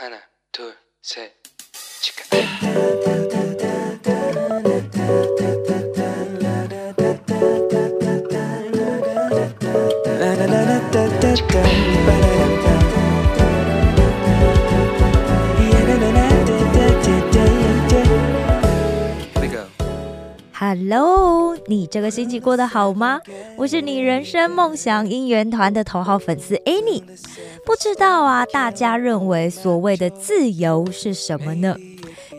하나, 둘, 셋, 치카. Hello，你这个星期过得好吗？我是你人生梦想姻缘团的头号粉丝 Annie。不知道啊，大家认为所谓的自由是什么呢？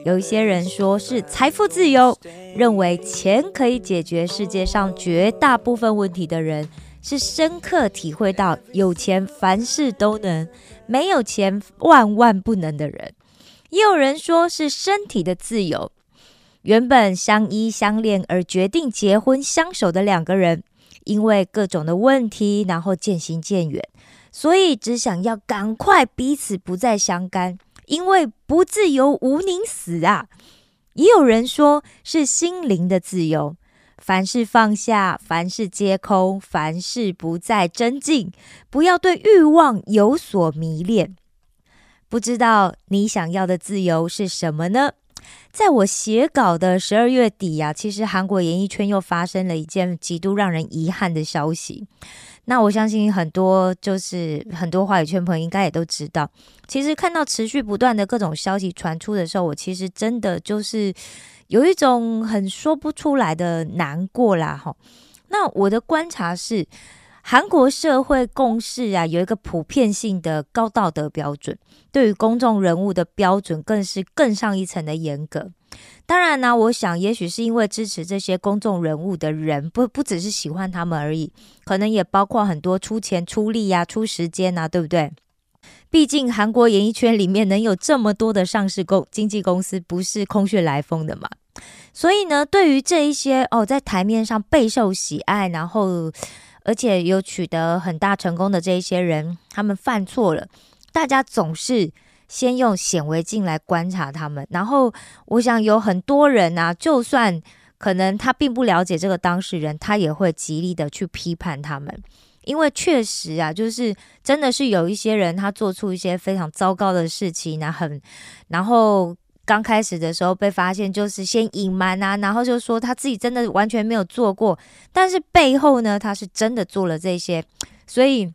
有一些人说是财富自由，认为钱可以解决世界上绝大部分问题的人，是深刻体会到有钱凡事都能，没有钱万万不能的人。也有人说是身体的自由，原本相依相恋而决定结婚相守的两个人，因为各种的问题，然后渐行渐远，所以只想要赶快彼此不再相干，因为不自由无宁死啊！也有人说是心灵的自由，凡事放下，凡事皆空，凡事不再增进，不要对欲望有所迷恋。不知道你想要的自由是什么呢？在我写稿的十二月底呀、其实韩国演艺圈又发生了一件极度让人遗憾的消息。那我相信很多就是很多话语圈朋友应该也都知道，其实看到持续不断的各种消息传出的时候，我其实真的就是有一种很说不出来的难过啦。哈，那我的观察是，韩国社会共识啊，有一个普遍性的高道德标准。对于公众人物的标准更是更上一层的严格。当然呢，我想也许是因为支持这些公众人物的人不不只是喜欢他们而已，可能也包括很多出钱出力呀、出时间呐、对不对？毕竟韩国演艺圈里面能有这么多的上市公经纪公司，不是空穴来风的嘛。所以呢，对于这一些哦，在台面上备受喜爱，然后而且有取得很大成功的这一些人，他们犯错了。大家总是先用显微镜来观察他们，然后我想有很多人啊，就算可能他并不了解这个当事人，他也会极力的去批判他们，因为确实啊，就是真的是有一些人他做出一些非常糟糕的事情，那很然后。刚开始的时候被发现，就是先隐瞒啊，然后就说他自己真的完全没有做过，但是背后呢，他是真的做了这些，所以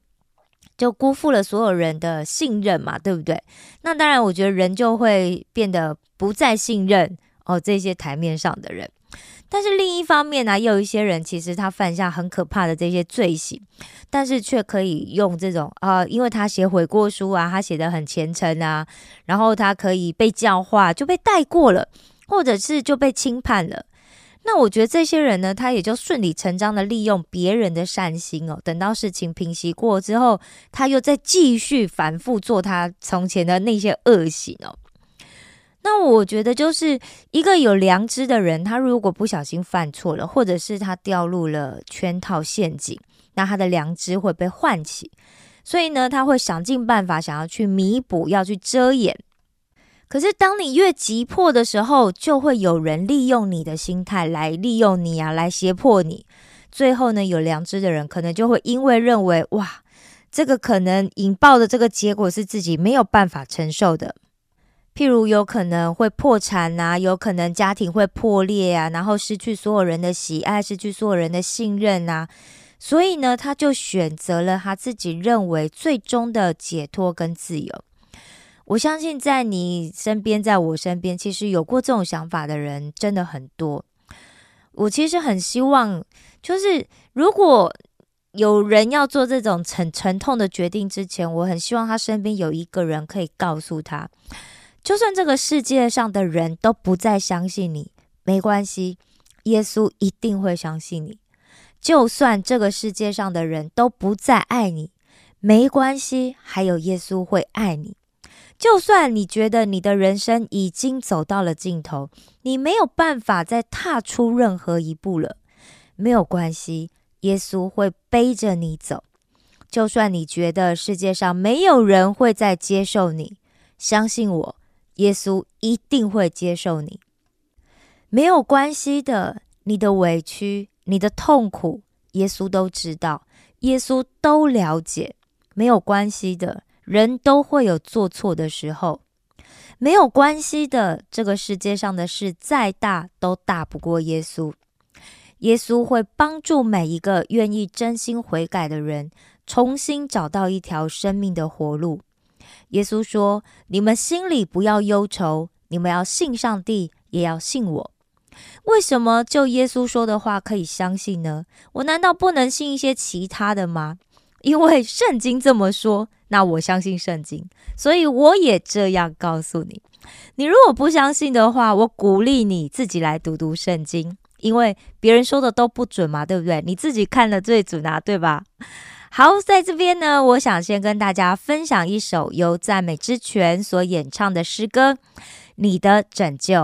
就辜负了所有人的信任嘛，对不对？那当然，我觉得人就会变得不再信任哦这些台面上的人。但是另一方面呢、也有一些人其实他犯下很可怕的这些罪行，但是却可以用这种啊、因为他写悔过书啊，他写的很虔诚啊，然后他可以被教化，就被带过了，或者是就被轻判了。那我觉得这些人呢，他也就顺理成章的利用别人的善心哦，等到事情平息过之后，他又再继续反复做他从前的那些恶行哦。那我觉得就是一个有良知的人，他如果不小心犯错了，或者是他掉入了圈套陷阱，那他的良知会被唤起，所以呢，他会想尽办法想要去弥补，要去遮掩。可是当你越急迫的时候，就会有人利用你的心态来利用你啊，来胁迫你。最后呢，有良知的人可能就会因为认为哇，这个可能引爆的这个结果是自己没有办法承受的。譬如有可能会破产啊，有可能家庭会破裂啊，然后失去所有人的喜爱，失去所有人的信任啊。所以呢，他就选择了他自己认为最终的解脱跟自由。我相信在你身边，在我身边，其实有过这种想法的人真的很多。我其实很希望，就是如果有人要做这种很沉痛的决定之前，我很希望他身边有一个人可以告诉他，就算这个世界上的人都不再相信你，没关系，耶稣一定会相信你。就算这个世界上的人都不再爱你，没关系，还有耶稣会爱你。就算你觉得你的人生已经走到了尽头，你没有办法再踏出任何一步了，没有关系，耶稣会背着你走。就算你觉得世界上没有人会再接受你，相信我，耶稣一定会接受你。没有关系的，你的委屈、你的痛苦，耶稣都知道，耶稣都了解，没有关系的。人都会有做错的时候，没有关系的，这个世界上的事再大都大不过耶稣。耶稣会帮助每一个愿意真心悔改的人，重新找到一条生命的活路。耶稣说：“你们心里不要忧愁，你们要信上帝，也要信我。”为什么就耶稣说的话可以相信呢？我难道不能信一些其他的吗？因为圣经这么说，那我相信圣经，所以我也这样告诉你。你如果不相信的话，我鼓励你自己来读读圣经，因为别人说的都不准嘛，对不对？你自己看的最准啊，对吧？好，在这边呢，我想先跟大家分享一首由赞美之泉所演唱的诗歌《你的拯救》。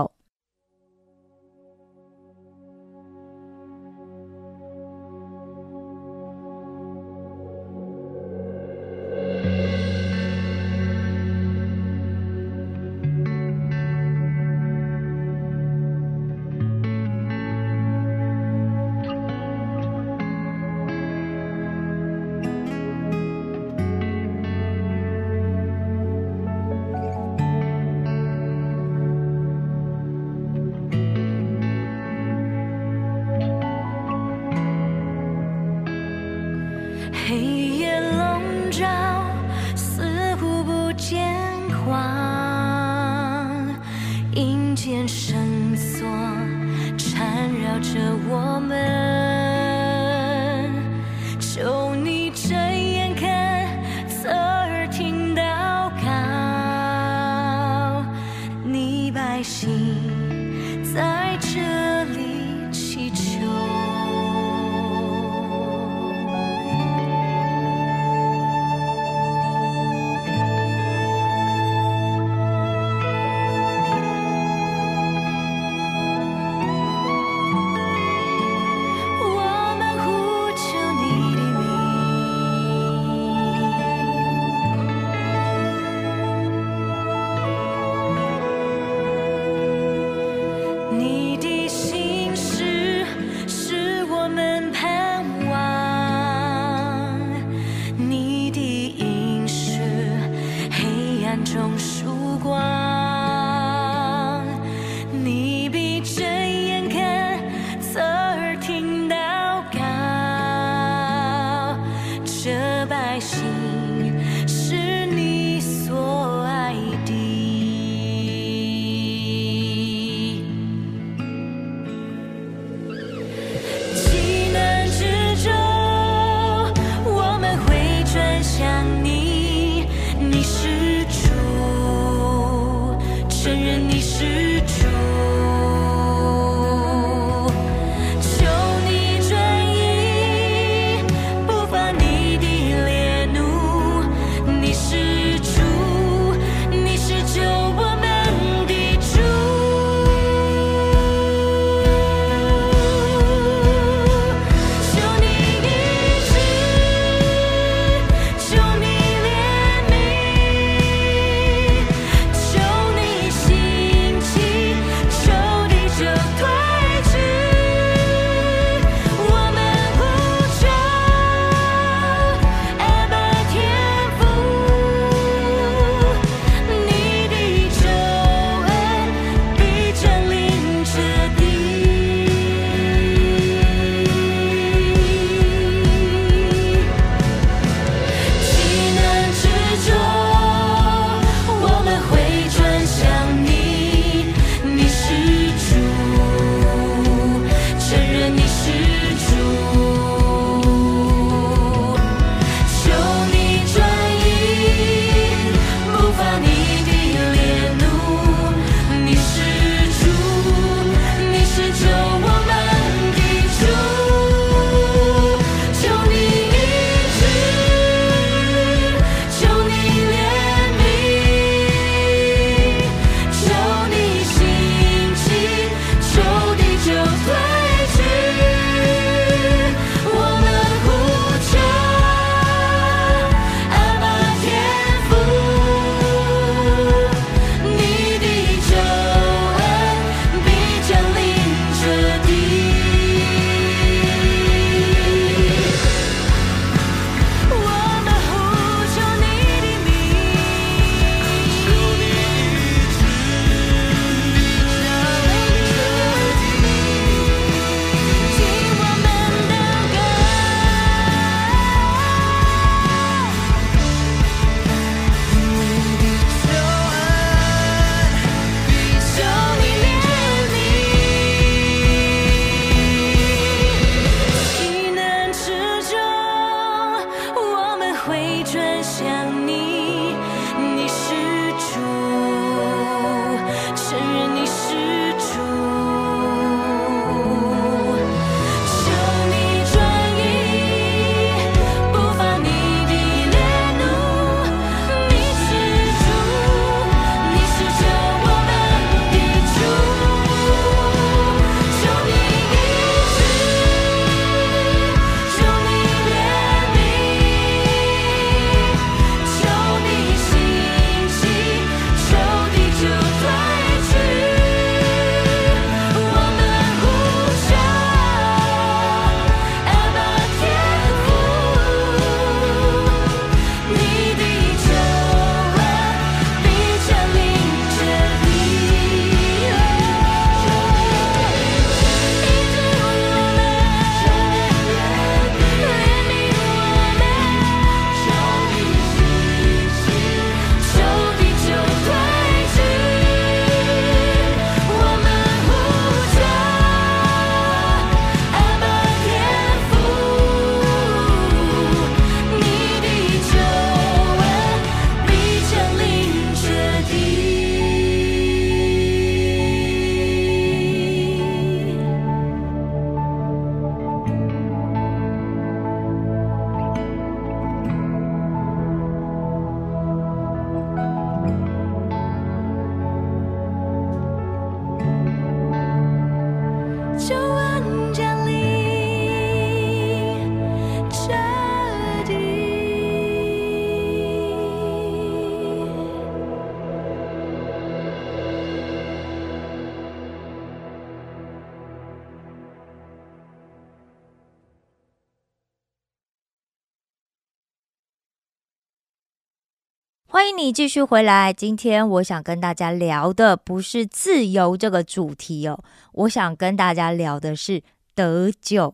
欢迎你继续回来。今天我想跟大家聊的不是自由这个主题哦，我想跟大家聊的是得救。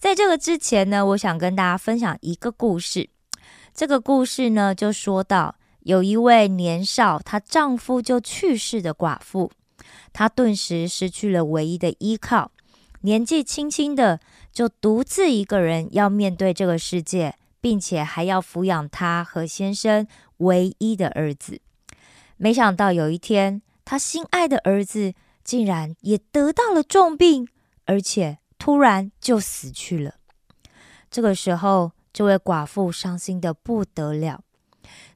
在这个之前呢，我想跟大家分享一个故事。这个故事呢，就说到有一位年少，她丈夫就去世的寡妇，她顿时失去了唯一的依靠，年纪轻轻的就独自一个人要面对这个世界，并且还要抚养她和先生。唯一的儿子，没想到有一天，他心爱的儿子竟然也得到了重病，而且突然就死去了。这个时候，这位寡妇伤心的不得了，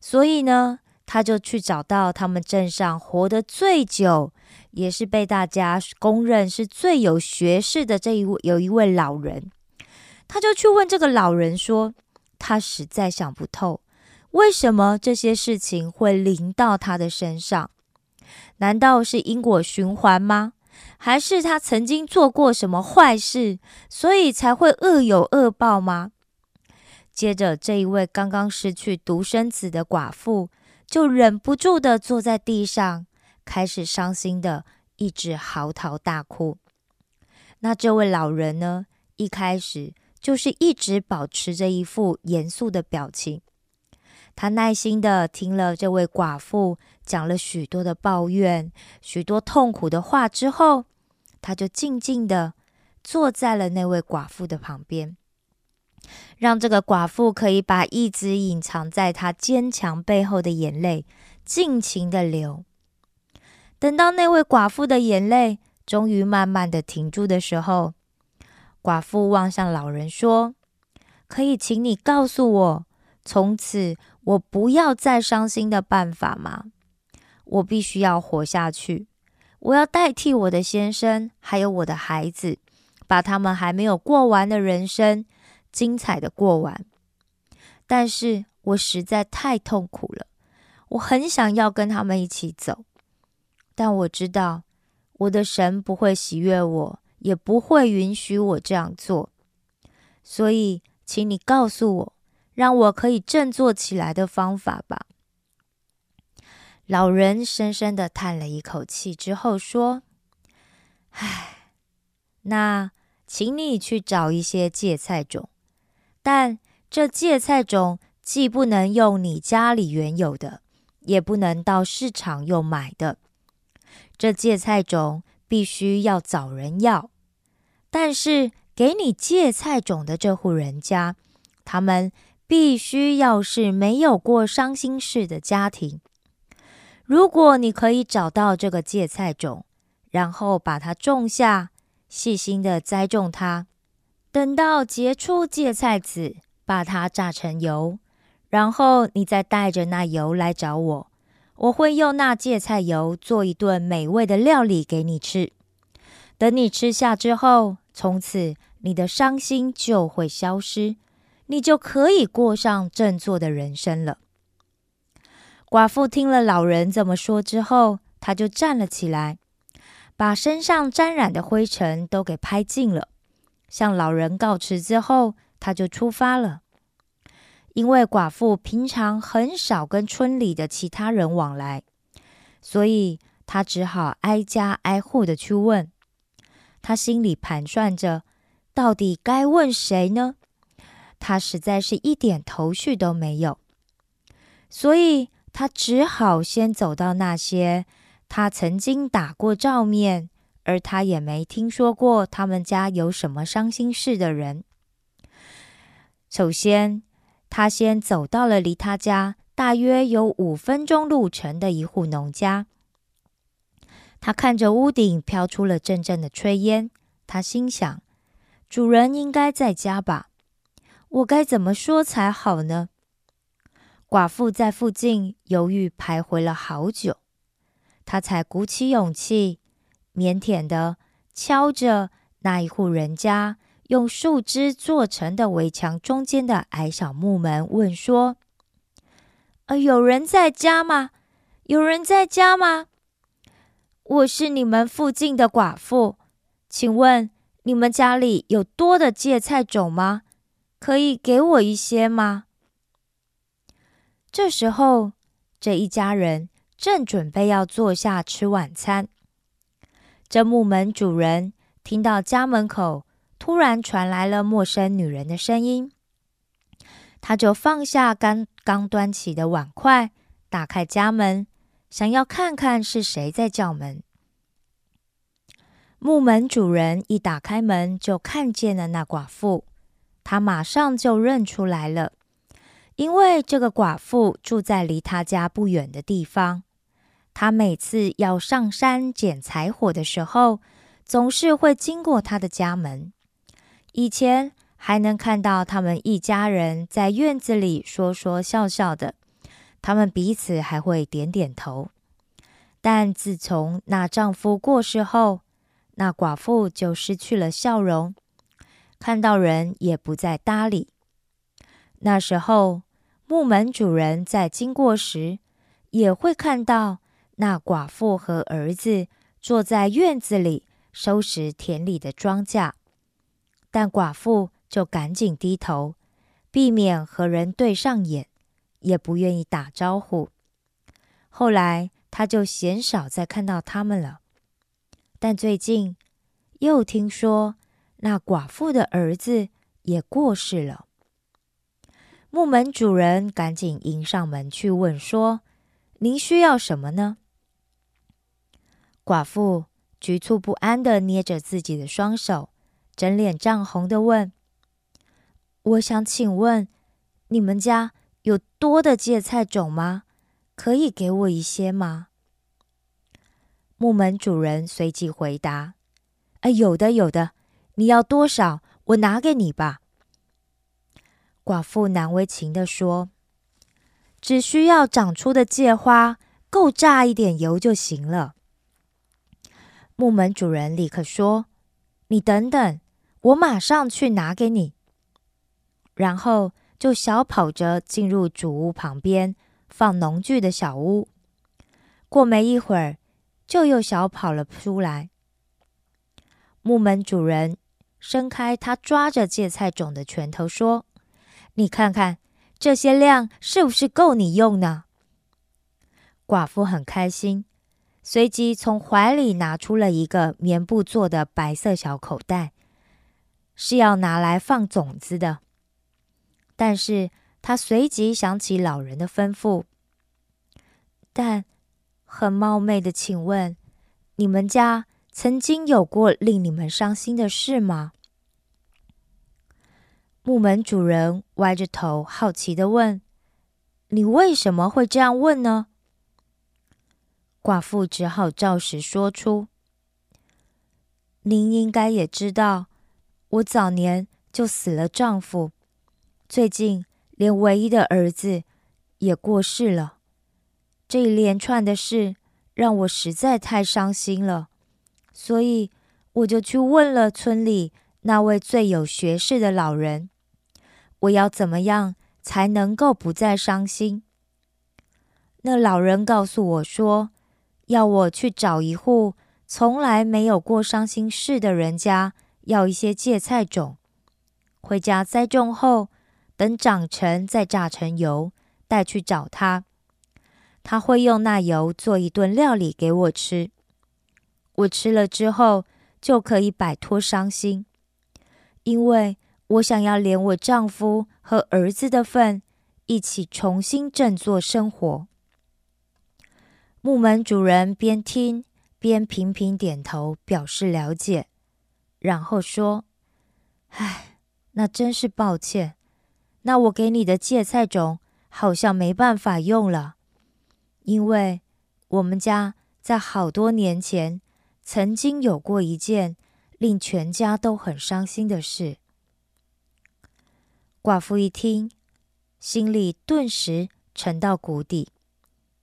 所以呢，他就去找到他们镇上活得最久，也是被大家公认是最有学识的这一位有一位老人，他就去问这个老人说：“他实在想不透。”为什么这些事情会临到他的身上？难道是因果循环吗？还是他曾经做过什么坏事，所以才会恶有恶报吗？接着，这一位刚刚失去独生子的寡妇就忍不住的坐在地上，开始伤心的一直嚎啕大哭。那这位老人呢？一开始就是一直保持着一副严肃的表情。他耐心的听了这位寡妇讲了许多的抱怨、许多痛苦的话之后，他就静静的坐在了那位寡妇的旁边，让这个寡妇可以把一直隐藏在他坚强背后的眼泪尽情的流。等到那位寡妇的眼泪终于慢慢的停住的时候，寡妇望向老人说：“可以请你告诉我，从此。”我不要再伤心的办法吗？我必须要活下去。我要代替我的先生，还有我的孩子，把他们还没有过完的人生精彩的过完。但是我实在太痛苦了，我很想要跟他们一起走，但我知道我的神不会喜悦我，也不会允许我这样做。所以，请你告诉我。让我可以振作起来的方法吧。老人深深的叹了一口气之后说：“唉，那请你去找一些芥菜种，但这芥菜种既不能用你家里原有的，也不能到市场又买的。这芥菜种必须要找人要，但是给你芥菜种的这户人家，他们。”必须要是没有过伤心事的家庭。如果你可以找到这个芥菜种，然后把它种下，细心的栽种它，等到结出芥菜籽，把它榨成油，然后你再带着那油来找我，我会用那芥菜油做一顿美味的料理给你吃。等你吃下之后，从此你的伤心就会消失。你就可以过上振作的人生了。寡妇听了老人这么说之后，她就站了起来，把身上沾染的灰尘都给拍净了，向老人告辞之后，她就出发了。因为寡妇平常很少跟村里的其他人往来，所以她只好挨家挨户的去问。她心里盘算着，到底该问谁呢？他实在是一点头绪都没有，所以他只好先走到那些他曾经打过照面，而他也没听说过他们家有什么伤心事的人。首先，他先走到了离他家大约有五分钟路程的一户农家。他看着屋顶飘出了阵阵的炊烟，他心想：主人应该在家吧。我该怎么说才好呢？寡妇在附近犹豫徘徊了好久，她才鼓起勇气，腼腆的敲着那一户人家用树枝做成的围墙中间的矮小木门，问说：“呃，有人在家吗？有人在家吗？我是你们附近的寡妇，请问你们家里有多的芥菜种吗？”可以给我一些吗？这时候，这一家人正准备要坐下吃晚餐。这木门主人听到家门口突然传来了陌生女人的声音，他就放下刚刚端起的碗筷，打开家门，想要看看是谁在叫门。木门主人一打开门，就看见了那寡妇，他马上就认出来了，因为这个寡妇住在离他家不远的地方。他每次要上山捡柴火的时候，总是会经过他的家门。以前还能看到他们一家人在院子里说说笑笑的，他们彼此还会点点头。但自从那丈夫过世后，那寡妇就失去了笑容，看到人也不再搭理。那时候，木门主人在经过时，也会看到。那寡妇和儿子坐在院子里收拾田里的庄稼，但寡妇就赶紧低头，避免和人对上眼，也不愿意打招呼。后来，他就鲜少再看到他们了。但最近又听说那寡妇的儿子也过世了。木门主人赶紧迎上门去问说：“您需要什么呢？”寡妇局促不安的捏着自己的双手，整脸涨红的问：“我想请问，你们家有多的芥菜种吗？可以给我一些吗？”木门主人随即回答：“哎，有的，有的。你要多少？我拿给你吧。”寡妇难为情的说：“只需要长出的芥花够榨一点油就行了。”木门主人立刻说：“你等等，我马上去拿给你。”然后就小跑着进入主屋旁边放农具的小屋。过没一会儿，就又小跑了出来。木门主人伸开他抓着芥菜种的拳头，说：“你看看这些量是不是够你用呢？”寡妇很开心。随即从怀里拿出了一个棉布做的白色小口袋，是要拿来放种子的。但是他随即想起老人的吩咐，但很冒昧的请问，你们家曾经有过令你们伤心的事吗？木门主人歪着头，好奇的问：“你为什么会这样问呢？”寡妇只好照实说出：“您应该也知道，我早年就死了丈夫，最近连唯一的儿子也过世了。这一连串的事让我实在太伤心了，所以我就去问了村里那位最有学识的老人，我要怎么样才能够不再伤心？那老人告诉我说。”要我去找一户从来没有过伤心事的人家，要一些芥菜种，回家栽种后，等长成再榨成油，带去找他。他会用那油做一顿料理给我吃，我吃了之后就可以摆脱伤心，因为我想要连我丈夫和儿子的份一起重新振作生活。木门主人边听边频频点头，表示了解，然后说：“唉，那真是抱歉。那我给你的芥菜种好像没办法用了，因为我们家在好多年前曾经有过一件令全家都很伤心的事。”寡妇一听，心里顿时沉到谷底，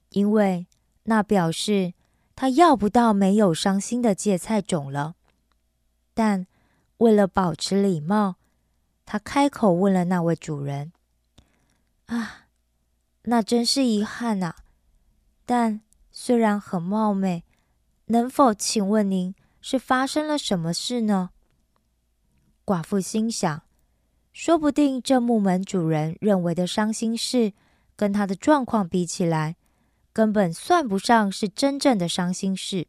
因为。那表示他要不到没有伤心的芥菜种了，但为了保持礼貌，他开口问了那位主人：“啊，那真是遗憾呐！但虽然很冒昧，能否请问您是发生了什么事呢？”寡妇心想，说不定这木门主人认为的伤心事，跟他的状况比起来。根本算不上是真正的伤心事。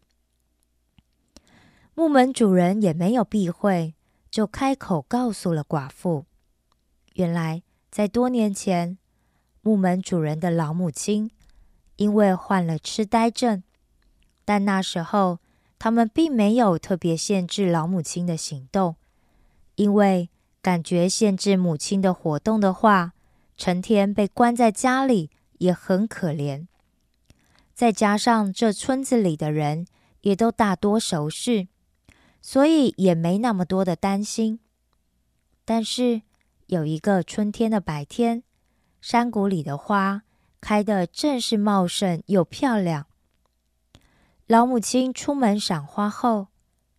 木门主人也没有避讳，就开口告诉了寡妇：原来在多年前，木门主人的老母亲因为患了痴呆症，但那时候他们并没有特别限制老母亲的行动，因为感觉限制母亲的活动的话，成天被关在家里也很可怜。再加上这村子里的人也都大多熟识。所以也没那么多的担心。但是有一个春天的白天，山谷里的花开得正是茂盛又漂亮。老母亲出门赏花后，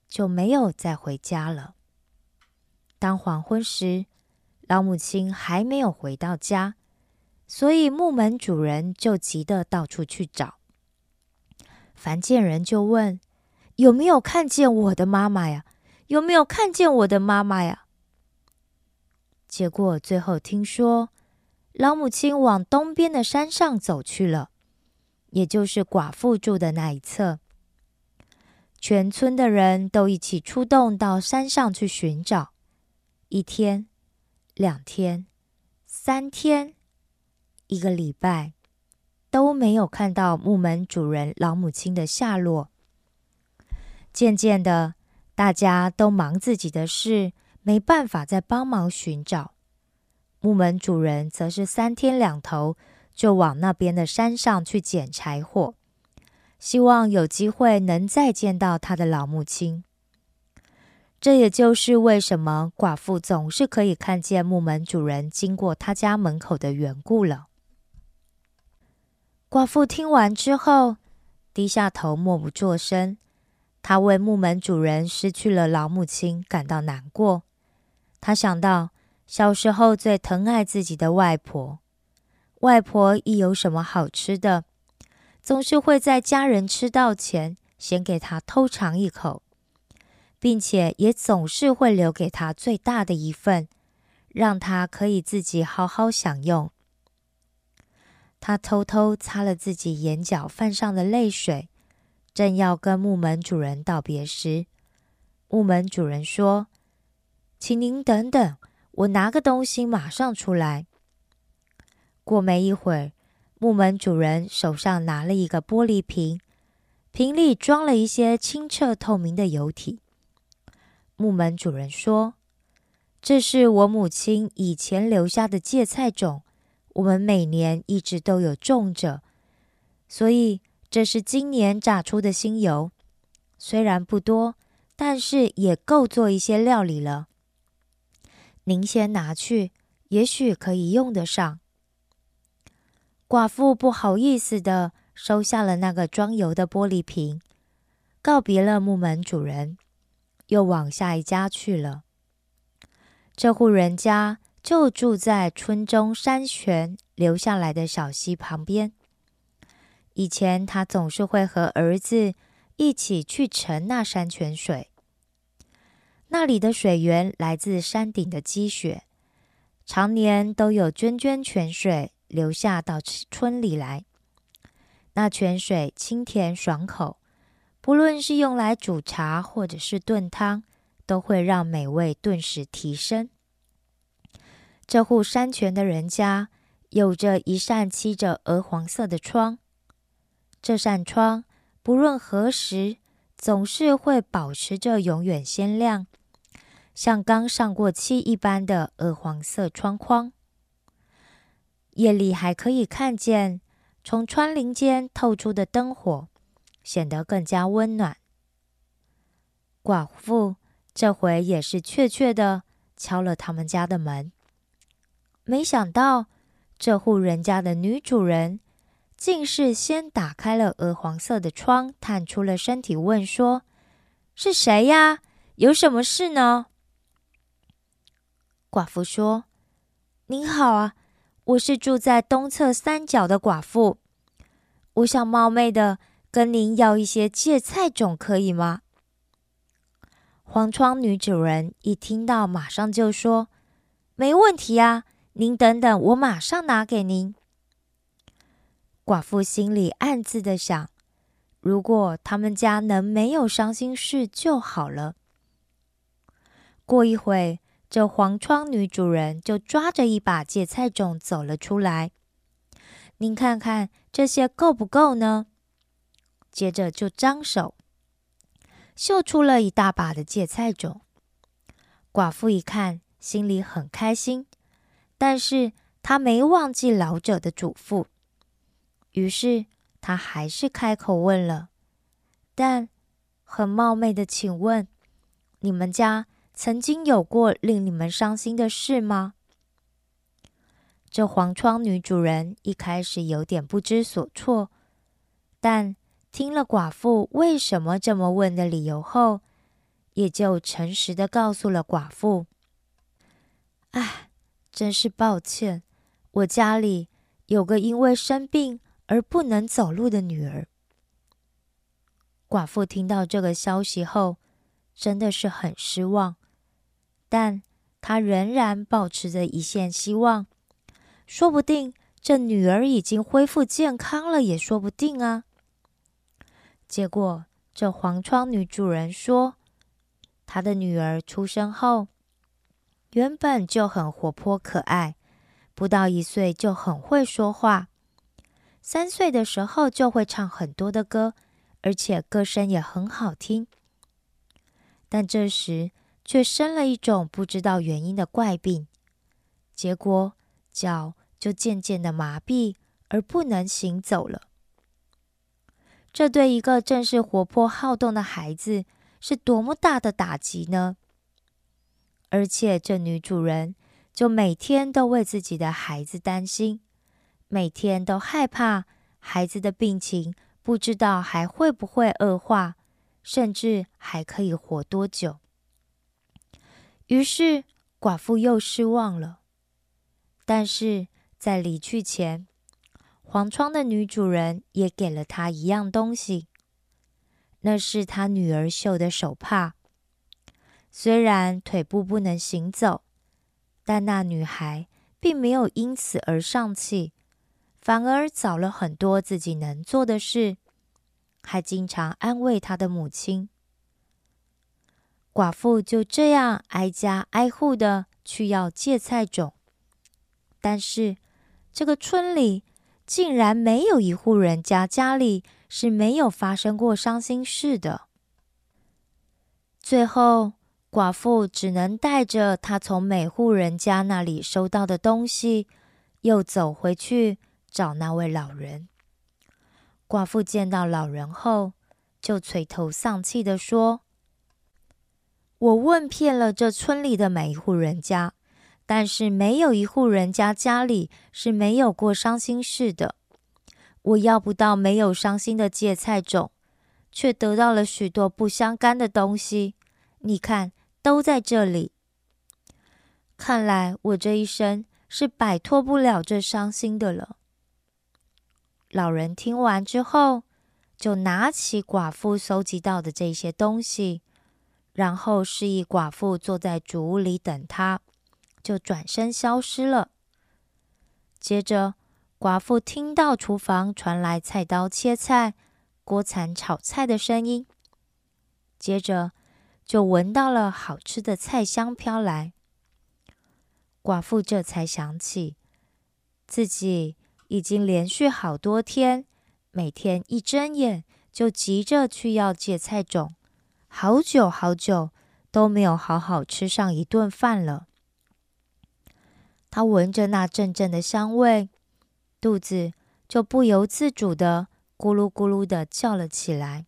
就没有再回家了。当黄昏时，老母亲还没有回到家，所以木门主人就急得到处去找。凡见人就问。有没有看见我的妈妈呀？有没有看见我的妈妈呀？结果最后听说，老母亲往东边的山上走去了，也就是寡妇住的那一侧。全村的人都一起出动到山上去寻找，一天、两天、三天、一个礼拜，都没有看到木门主人老母亲的下落。渐渐的，大家都忙自己的事，没办法再帮忙寻找。木门主人则是三天两头就往那边的山上去捡柴火，希望有机会能再见到他的老母亲。这也就是为什么寡妇总是可以看见木门主人经过他家门口的缘故了。寡妇听完之后，低下头，默不作声。他为木门主人失去了老母亲感到难过。他想到小时候最疼爱自己的外婆，外婆一有什么好吃的，总是会在家人吃到前先给他偷尝一口，并且也总是会留给他最大的一份，让他可以自己好好享用。他偷偷擦了自己眼角泛上的泪水。正要跟木门主人道别时，木门主人说：“请您等等，我拿个东西马上出来。”过没一会儿，木门主人手上拿了一个玻璃瓶，瓶里装了一些清澈透明的油体。木门主人说：“这是我母亲以前留下的芥菜种，我们每年一直都有种着，所以。”这是今年榨出的新油，虽然不多，但是也够做一些料理了。您先拿去，也许可以用得上。寡妇不好意思的收下了那个装油的玻璃瓶，告别了木门主人，又往下一家去了。这户人家就住在村中山泉流下来的小溪旁边。以前他总是会和儿子一起去盛那山泉水，那里的水源来自山顶的积雪，常年都有涓涓泉水流下到村里来。那泉水清甜爽口，不论是用来煮茶或者是炖汤，都会让美味顿时提升。这户山泉的人家有着一扇漆着鹅黄色的窗。这扇窗不论何时，总是会保持着永远鲜亮，像刚上过漆一般的鹅黄色窗框。夜里还可以看见从窗棂间透出的灯火，显得更加温暖。寡妇这回也是确确的敲了他们家的门，没想到这户人家的女主人。竟是先打开了鹅黄色的窗，探出了身体，问说：“是谁呀？有什么事呢？”寡妇说：“您好啊，我是住在东侧三角的寡妇，我想冒昧的跟您要一些芥菜种，可以吗？”黄窗女主人一听到，马上就说：“没问题啊，您等等，我马上拿给您。”寡妇心里暗自的想：如果他们家能没有伤心事就好了。过一会，这黄窗女主人就抓着一把芥菜种走了出来。您看看这些够不够呢？接着就张手，秀出了一大把的芥菜种。寡妇一看，心里很开心，但是她没忘记老者的嘱咐。于是她还是开口问了，但很冒昧的请问：你们家曾经有过令你们伤心的事吗？这黄窗女主人一开始有点不知所措，但听了寡妇为什么这么问的理由后，也就诚实的告诉了寡妇：“哎，真是抱歉，我家里有个因为生病。”而不能走路的女儿，寡妇听到这个消息后，真的是很失望。但她仍然保持着一线希望，说不定这女儿已经恢复健康了，也说不定啊。结果，这黄窗女主人说，她的女儿出生后，原本就很活泼可爱，不到一岁就很会说话。三岁的时候就会唱很多的歌，而且歌声也很好听。但这时却生了一种不知道原因的怪病，结果脚就渐渐的麻痹，而不能行走了。这对一个正是活泼好动的孩子是多么大的打击呢？而且这女主人就每天都为自己的孩子担心。每天都害怕孩子的病情，不知道还会不会恶化，甚至还可以活多久。于是寡妇又失望了。但是在离去前，黄窗的女主人也给了她一样东西，那是她女儿绣的手帕。虽然腿部不能行走，但那女孩并没有因此而丧气。反而找了很多自己能做的事，还经常安慰她的母亲。寡妇就这样挨家挨户的去要芥菜种，但是这个村里竟然没有一户人家家里是没有发生过伤心事的。最后，寡妇只能带着她从每户人家那里收到的东西，又走回去。找那位老人。寡妇见到老人后，就垂头丧气的说：“我问遍了这村里的每一户人家，但是没有一户人家家里是没有过伤心事的。我要不到没有伤心的芥菜种，却得到了许多不相干的东西。你看，都在这里。看来我这一生是摆脱不了这伤心的了。”老人听完之后，就拿起寡妇收集到的这些东西，然后示意寡妇坐在主屋里等他，就转身消失了。接着，寡妇听到厨房传来菜刀切菜、锅铲炒菜的声音，接着就闻到了好吃的菜香飘来。寡妇这才想起自己。已经连续好多天，每天一睁眼就急着去要芥菜种，好久好久都没有好好吃上一顿饭了。他闻着那阵阵的香味，肚子就不由自主的咕噜咕噜的叫了起来。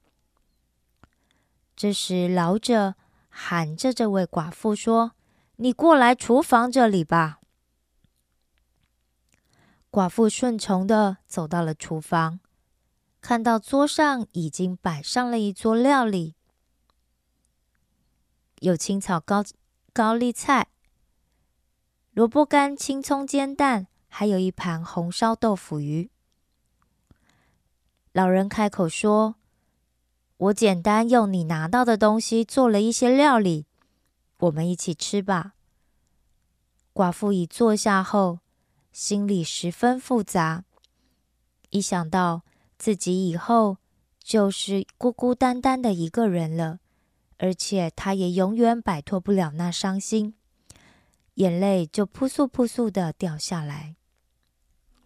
这时，老者喊着这位寡妇说：“你过来厨房这里吧。”寡妇顺从的走到了厨房，看到桌上已经摆上了一桌料理，有青草高高丽菜、萝卜干、青葱煎蛋，还有一盘红烧豆腐鱼。老人开口说：“我简单用你拿到的东西做了一些料理，我们一起吃吧。”寡妇一坐下后。心里十分复杂，一想到自己以后就是孤孤单单的一个人了，而且他也永远摆脱不了那伤心，眼泪就扑簌扑簌的掉下来。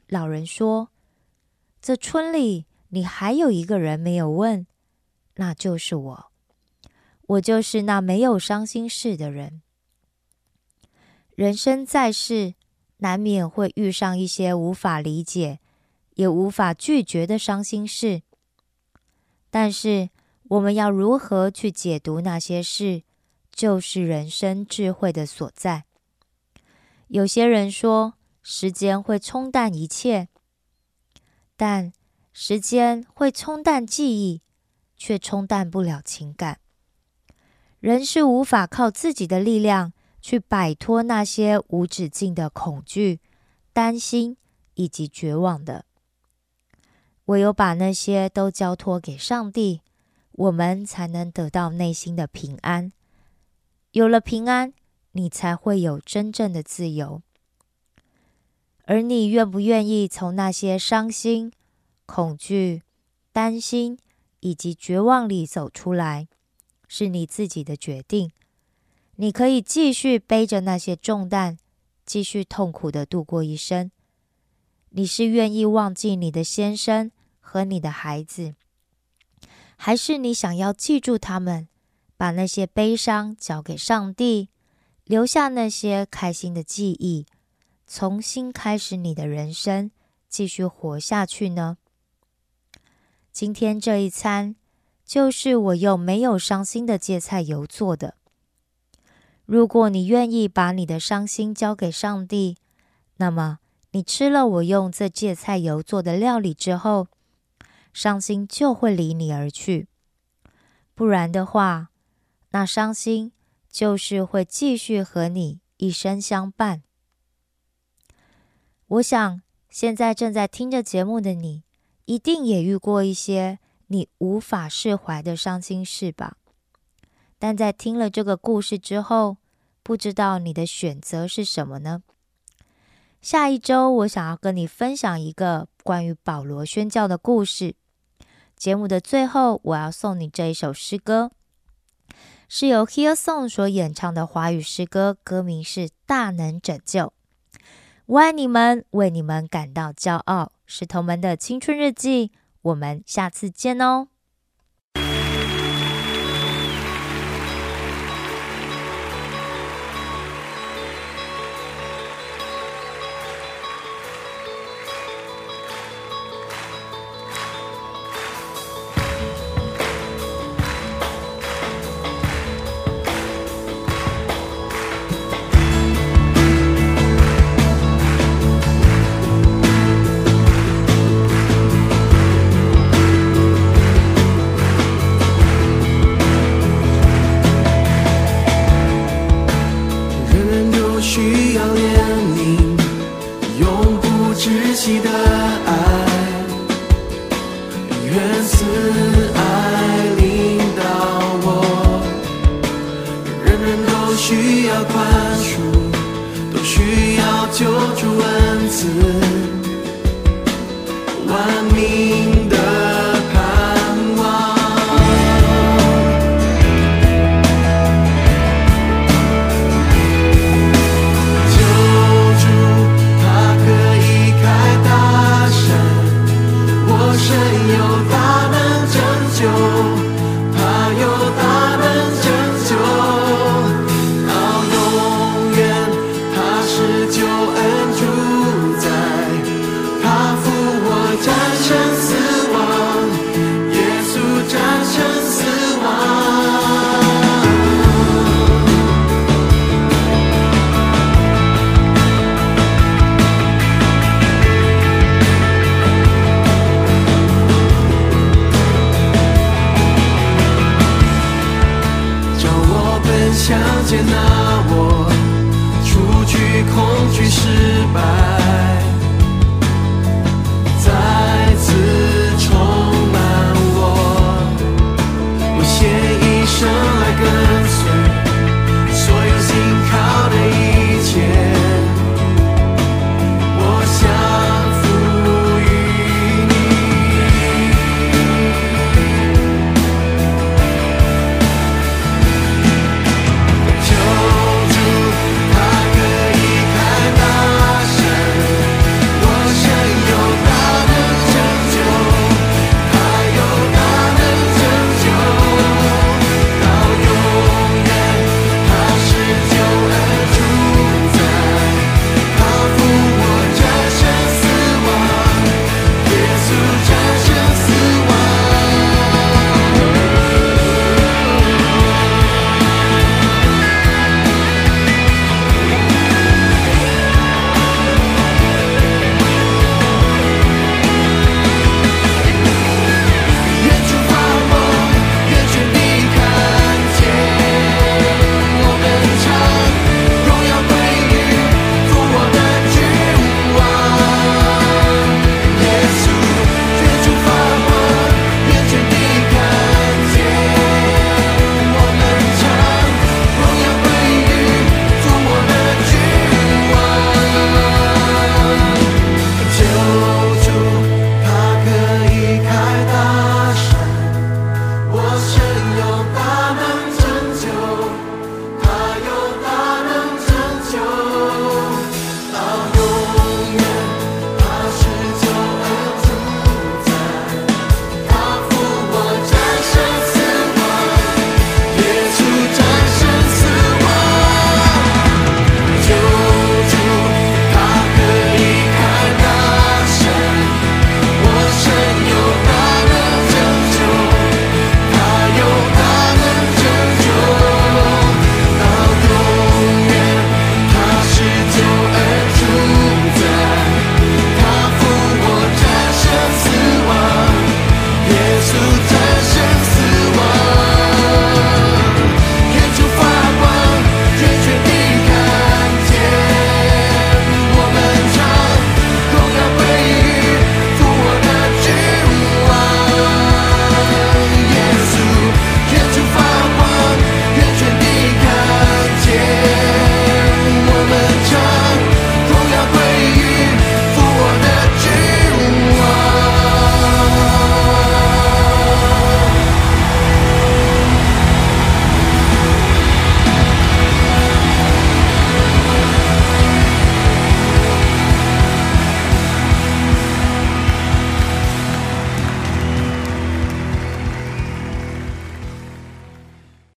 老人说：“这村里你还有一个人没有问，那就是我。我就是那没有伤心事的人。人生在世。”难免会遇上一些无法理解、也无法拒绝的伤心事，但是我们要如何去解读那些事，就是人生智慧的所在。有些人说，时间会冲淡一切，但时间会冲淡记忆，却冲淡不了情感。人是无法靠自己的力量。去摆脱那些无止境的恐惧、担心以及绝望的，唯有把那些都交托给上帝，我们才能得到内心的平安。有了平安，你才会有真正的自由。而你愿不愿意从那些伤心、恐惧、担心以及绝望里走出来，是你自己的决定。你可以继续背着那些重担，继续痛苦的度过一生。你是愿意忘记你的先生和你的孩子，还是你想要记住他们，把那些悲伤交给上帝，留下那些开心的记忆，重新开始你的人生，继续活下去呢？今天这一餐，就是我用没有伤心的芥菜油做的。如果你愿意把你的伤心交给上帝，那么你吃了我用这芥菜油做的料理之后，伤心就会离你而去。不然的话，那伤心就是会继续和你一生相伴。我想，现在正在听着节目的你，一定也遇过一些你无法释怀的伤心事吧？但在听了这个故事之后，不知道你的选择是什么呢？下一周我想要跟你分享一个关于保罗宣教的故事。节目的最后，我要送你这一首诗歌，是由 Here Song 所演唱的华语诗歌，歌名是《大能拯救》。我爱你们，为你们感到骄傲，是同门的青春日记。我们下次见哦。